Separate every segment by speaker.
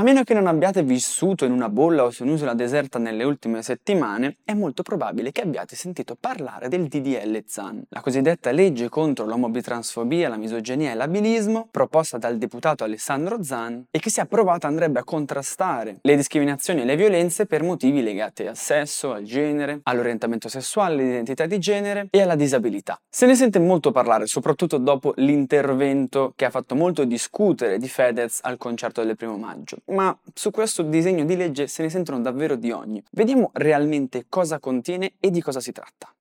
Speaker 1: A meno che non abbiate vissuto in una bolla o su un'isola deserta nelle ultime settimane, è molto probabile che abbiate sentito parlare del DDL ZAN, la cosiddetta legge contro l'omobitransfobia, la misoginia e l'abilismo, proposta dal deputato Alessandro Zan e che se approvata andrebbe a contrastare le discriminazioni e le violenze per motivi legati al sesso, al genere, all'orientamento sessuale, all'identità di genere e alla disabilità. Se ne sente molto parlare, soprattutto dopo l'intervento che ha fatto molto discutere di Fedez al concerto del primo maggio ma su questo disegno di legge se ne sentono davvero di ogni. Vediamo realmente cosa contiene e di cosa si tratta.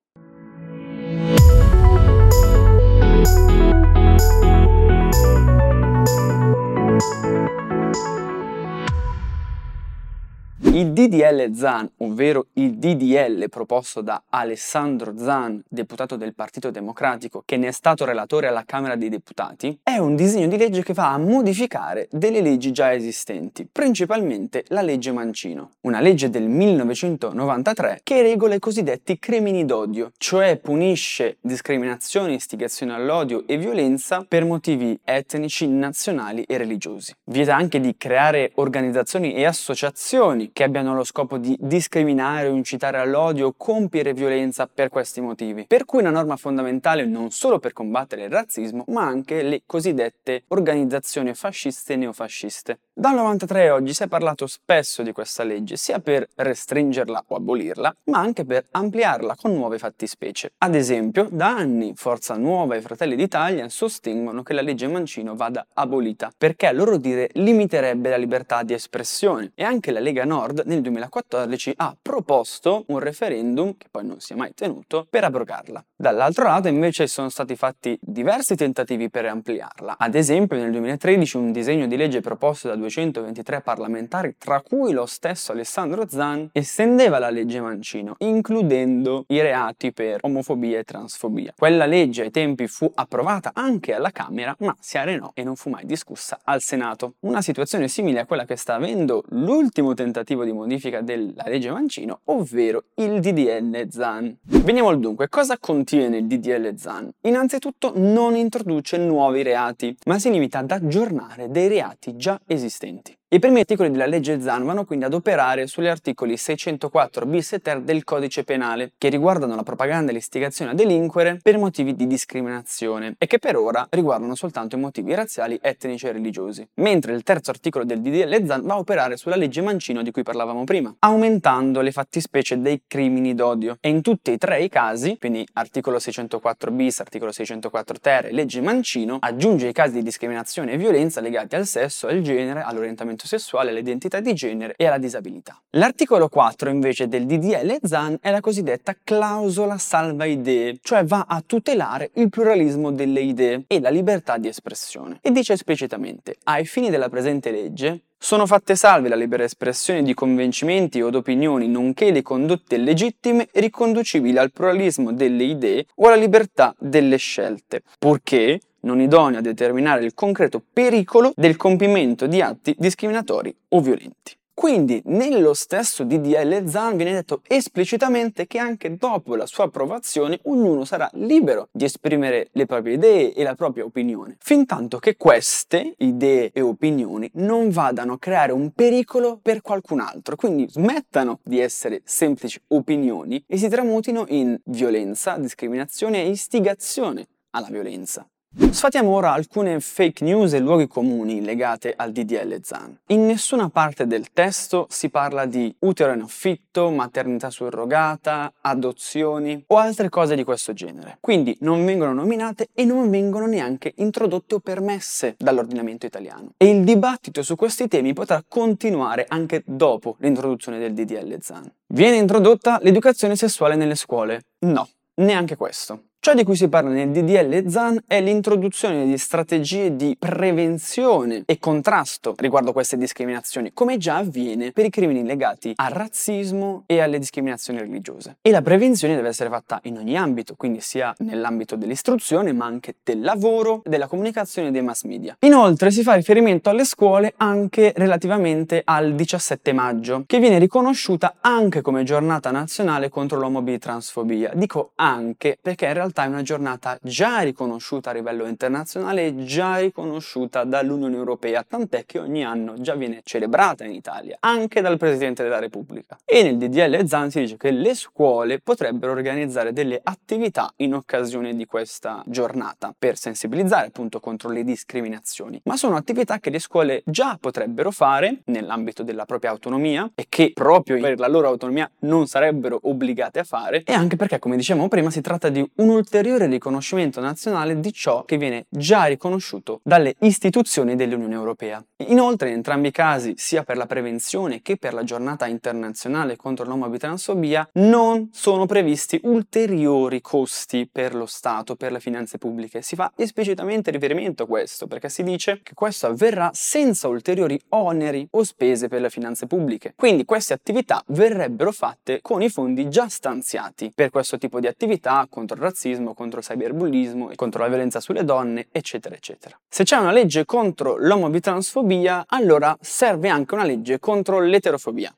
Speaker 1: Il DDL ZAN, ovvero il DDL proposto da Alessandro ZAN, deputato del Partito Democratico, che ne è stato relatore alla Camera dei Deputati, è un disegno di legge che va a modificare delle leggi già esistenti, principalmente la legge Mancino, una legge del 1993 che regola i cosiddetti crimini d'odio, cioè punisce discriminazioni, istigazione all'odio e violenza per motivi etnici, nazionali e religiosi. Vieta anche di creare organizzazioni e associazioni che abbiano lo scopo di discriminare o incitare all'odio o compiere violenza per questi motivi. Per cui una norma fondamentale non solo per combattere il razzismo, ma anche le cosiddette organizzazioni fasciste e neofasciste. Dal 93 oggi si è parlato spesso di questa legge, sia per restringerla o abolirla, ma anche per ampliarla con nuove fattispecie. Ad esempio, da anni Forza Nuova e Fratelli d'Italia sostengono che la legge Mancino vada abolita, perché a loro dire limiterebbe la libertà di espressione e anche la Lega Nord Nel 2014 ha proposto un referendum, che poi non si è mai tenuto, per abrogarla. Dall'altro lato invece sono stati fatti diversi tentativi per ampliarla. Ad esempio nel 2013 un disegno di legge proposto da 223 parlamentari, tra cui lo stesso Alessandro Zan, estendeva la legge Mancino, includendo i reati per omofobia e transfobia. Quella legge ai tempi fu approvata anche alla Camera, ma si arenò e non fu mai discussa al Senato. Una situazione simile a quella che sta avendo l'ultimo tentativo tentativo di modifica della legge Mancino, ovvero il DDL ZAN. Veniamo al dunque, cosa contiene il DDL ZAN? Innanzitutto non introduce nuovi reati, ma si limita ad aggiornare dei reati già esistenti. I primi articoli della legge ZAN vanno quindi ad operare sugli articoli 604 bis e ter del codice penale, che riguardano la propaganda e l'istigazione a delinquere per motivi di discriminazione e che per ora riguardano soltanto i motivi razziali, etnici e religiosi. Mentre il terzo articolo del DDL ZAN va a operare sulla legge Mancino di cui parlavamo prima, aumentando le fattispecie dei crimini d'odio. E in tutti e tre i casi, quindi articolo 604 bis, articolo 604 ter e legge Mancino, aggiunge i casi di discriminazione e violenza legati al sesso, al genere, all'orientamento orientamento sessuale, all'identità di genere e alla disabilità. L'articolo 4 invece del DDL ZAN è la cosiddetta clausola salva idee, cioè va a tutelare il pluralismo delle idee e la libertà di espressione. E dice esplicitamente, ai fini della presente legge, sono fatte salve la libera espressione di convincimenti o d'opinioni, nonché le condotte legittime riconducibili al pluralismo delle idee o alla libertà delle scelte, purché non idoneo a determinare il concreto pericolo del compimento di atti discriminatori o violenti. Quindi nello stesso DDL ZAN viene detto esplicitamente che anche dopo la sua approvazione ognuno sarà libero di esprimere le proprie idee e la propria opinione, fin tanto che queste idee e opinioni non vadano a creare un pericolo per qualcun altro, quindi smettano di essere semplici opinioni e si tramutino in violenza, discriminazione e istigazione alla violenza. Sfatiamo ora alcune fake news e luoghi comuni legate al DDL ZAN. In nessuna parte del testo si parla di utero in affitto, maternità surrogata, adozioni o altre cose di questo genere. Quindi non vengono nominate e non vengono neanche introdotte o permesse dall'ordinamento italiano. E il dibattito su questi temi potrà continuare anche dopo l'introduzione del DDL ZAN. Viene introdotta l'educazione sessuale nelle scuole? No, neanche questo. Ciò di cui si parla nel DDL ZAN è l'introduzione di strategie di prevenzione e contrasto riguardo queste discriminazioni, come già avviene per i crimini legati al razzismo e alle discriminazioni religiose. E la prevenzione deve essere fatta in ogni ambito, quindi sia nell'ambito dell'istruzione, ma anche del lavoro, della comunicazione e dei mass media. Inoltre si fa riferimento alle scuole anche relativamente al 17 maggio, che viene riconosciuta anche come giornata nazionale contro l'omobitransfobia. Dico anche perché in realtà realtà è una giornata già riconosciuta a livello internazionale e già riconosciuta dall'Unione Europea, tant'è che ogni anno già viene celebrata in Italia, anche dal Presidente della Repubblica. E nel DDL Zan si dice che le scuole potrebbero organizzare delle attività in occasione di questa giornata per sensibilizzare appunto contro le discriminazioni, ma sono attività che le scuole già potrebbero fare nell'ambito della propria autonomia e che proprio per la loro autonomia non sarebbero obbligate a fare e anche perché come dicevamo prima si tratta di un ulteriore riconoscimento nazionale di ciò che viene già riconosciuto dalle istituzioni dell'Unione Europea. Inoltre in entrambi i casi, sia per la prevenzione che per la giornata internazionale contro l'omobitransfobia, non sono previsti ulteriori costi per lo Stato, per le finanze pubbliche. Si fa esplicitamente riferimento a questo perché si dice che questo avverrà senza ulteriori oneri o spese per le finanze pubbliche. Quindi queste attività verrebbero fatte con i fondi già stanziati per questo tipo di attività contro il razzismo, contro il cyberbullismo, contro la violenza sulle donne, eccetera, eccetera. Se c'è una legge contro l'omobitransfobia, allora serve anche una legge contro l'eterofobia.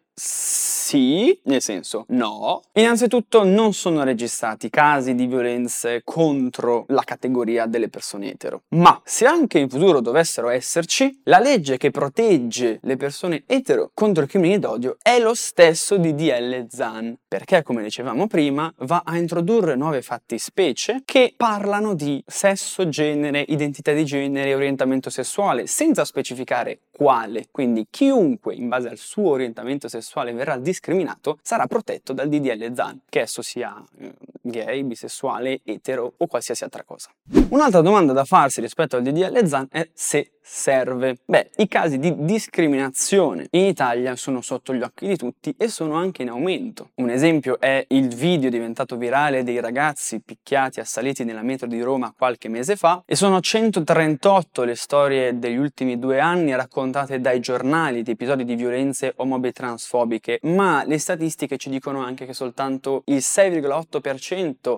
Speaker 1: Sì, nel senso no. Innanzitutto non sono registrati casi di violenze contro la categoria delle persone etero. Ma se anche in futuro dovessero esserci, la legge che protegge le persone etero contro i crimini d'odio è lo stesso di DL Zan, perché come dicevamo prima va a introdurre nuove fattispecie che parlano di sesso, genere, identità di genere orientamento sessuale, senza specificare quale. Quindi chiunque in base al suo orientamento sessuale verrà discriminato sarà protetto dal DDL ZAN, che esso sia eh, gay, bisessuale, etero o qualsiasi altra cosa. Un'altra domanda da farsi rispetto al DDL ZAN è se serve? Beh, i casi di discriminazione in Italia sono sotto gli occhi di tutti e sono anche in aumento. Un esempio è il video diventato virale dei ragazzi picchiati assaliti nella metro di Roma qualche mese fa e sono 138 le storie degli ultimi due anni raccontate dai giornali di episodi di violenze omobe transfobiche, ma le statistiche ci dicono anche che soltanto il 6,8%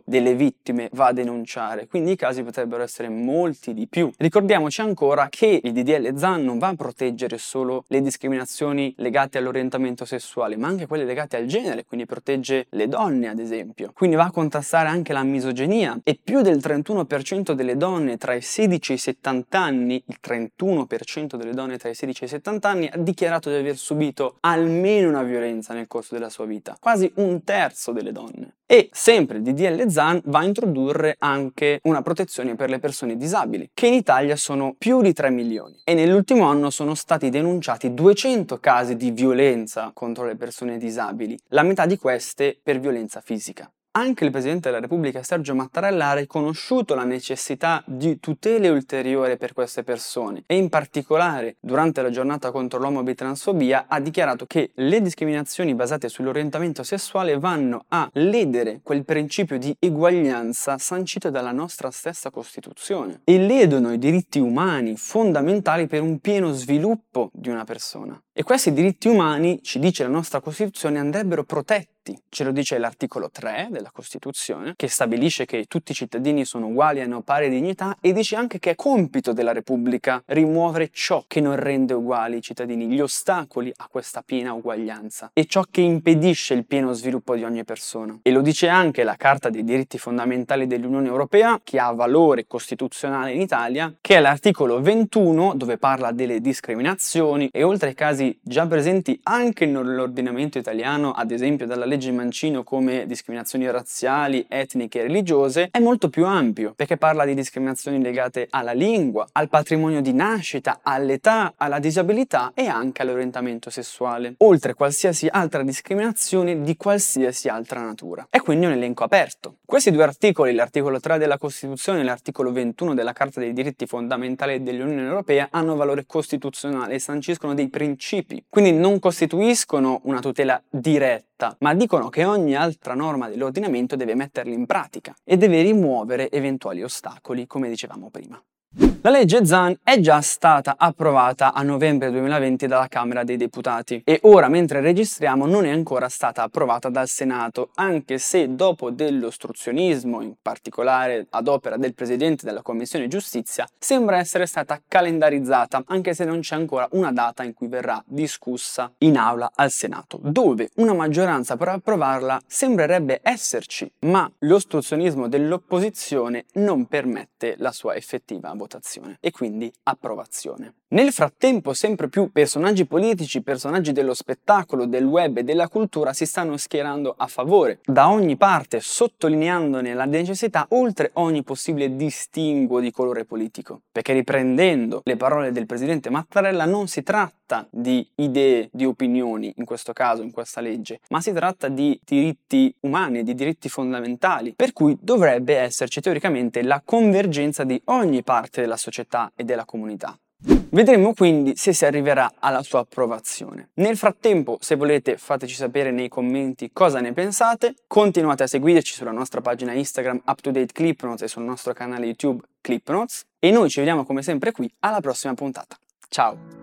Speaker 1: delle vittime va a denunciare, quindi i casi potrebbero essere molti di più. Ricordiamoci ancora che il DDL ZAN non va a proteggere solo le discriminazioni legate all'orientamento sessuale, ma anche quelle legate al genere, quindi protegge le donne ad esempio. Quindi va a contrastare anche la misoginia e più del 31% delle donne tra i 16 e i 70 anni, il 31% delle donne tra i 16 e i 70 anni ha dichiarato di aver subito almeno una violenza nel corso della sua vita, quasi un terzo delle donne. E sempre il DDL ZAN va a introdurre anche una protezione per le persone disabili, che in Italia sono più di 3 milioni. E nell'ultimo anno sono stati denunciati 200 casi di violenza contro le persone disabili, la metà di queste per violenza fisica. Anche il Presidente della Repubblica Sergio Mattarella ha riconosciuto la necessità di tutele ulteriori per queste persone e in particolare durante la giornata contro l'omobitransfobia ha dichiarato che le discriminazioni basate sull'orientamento sessuale vanno a ledere quel principio di eguaglianza sancito dalla nostra stessa Costituzione e ledono i diritti umani fondamentali per un pieno sviluppo di una persona. E questi diritti umani, ci dice la nostra Costituzione, andrebbero protetti Ce lo dice l'articolo 3 della Costituzione, che stabilisce che tutti i cittadini sono uguali e hanno pari dignità e dice anche che è compito della Repubblica rimuovere ciò che non rende uguali i cittadini, gli ostacoli a questa piena uguaglianza e ciò che impedisce il pieno sviluppo di ogni persona. E lo dice anche la Carta dei diritti fondamentali dell'Unione Europea, che ha valore costituzionale in Italia, che è l'articolo 21 dove parla delle discriminazioni e oltre ai casi già presenti anche nell'ordinamento italiano, ad esempio dalla legge Mancino come discriminazioni razziali, etniche e religiose, è molto più ampio, perché parla di discriminazioni legate alla lingua, al patrimonio di nascita, all'età, alla disabilità e anche all'orientamento sessuale, oltre qualsiasi altra discriminazione di qualsiasi altra natura. È quindi un elenco aperto. Questi due articoli, l'articolo 3 della Costituzione e l'articolo 21 della Carta dei diritti fondamentali dell'Unione Europea, hanno valore costituzionale e sanciscono dei principi, quindi non costituiscono una tutela diretta, ma dicono che ogni altra norma dell'ordinamento deve metterli in pratica e deve rimuovere eventuali ostacoli, come dicevamo prima. La legge ZAN è già stata approvata a novembre 2020 dalla Camera dei Deputati e ora, mentre registriamo, non è ancora stata approvata dal Senato, anche se dopo dell'ostruzionismo, in particolare ad opera del Presidente della Commissione Giustizia, sembra essere stata calendarizzata, anche se non c'è ancora una data in cui verrà discussa in aula al Senato, dove una maggioranza per approvarla sembrerebbe esserci, ma l'ostruzionismo dell'opposizione non permette la sua effettiva votazione e quindi approvazione. Nel frattempo sempre più personaggi politici, personaggi dello spettacolo, del web e della cultura si stanno schierando a favore, da ogni parte, sottolineandone la necessità oltre ogni possibile distinguo di colore politico. Perché riprendendo le parole del presidente Mattarella non si tratta di idee, di opinioni, in questo caso, in questa legge, ma si tratta di diritti umani, di diritti fondamentali, per cui dovrebbe esserci teoricamente la convergenza di ogni parte della società e della comunità. Vedremo quindi se si arriverà alla sua approvazione. Nel frattempo, se volete, fateci sapere nei commenti cosa ne pensate. Continuate a seguirci sulla nostra pagina Instagram UpToDate ClipNotes e sul nostro canale YouTube ClipNotes. E noi ci vediamo come sempre qui alla prossima puntata. Ciao!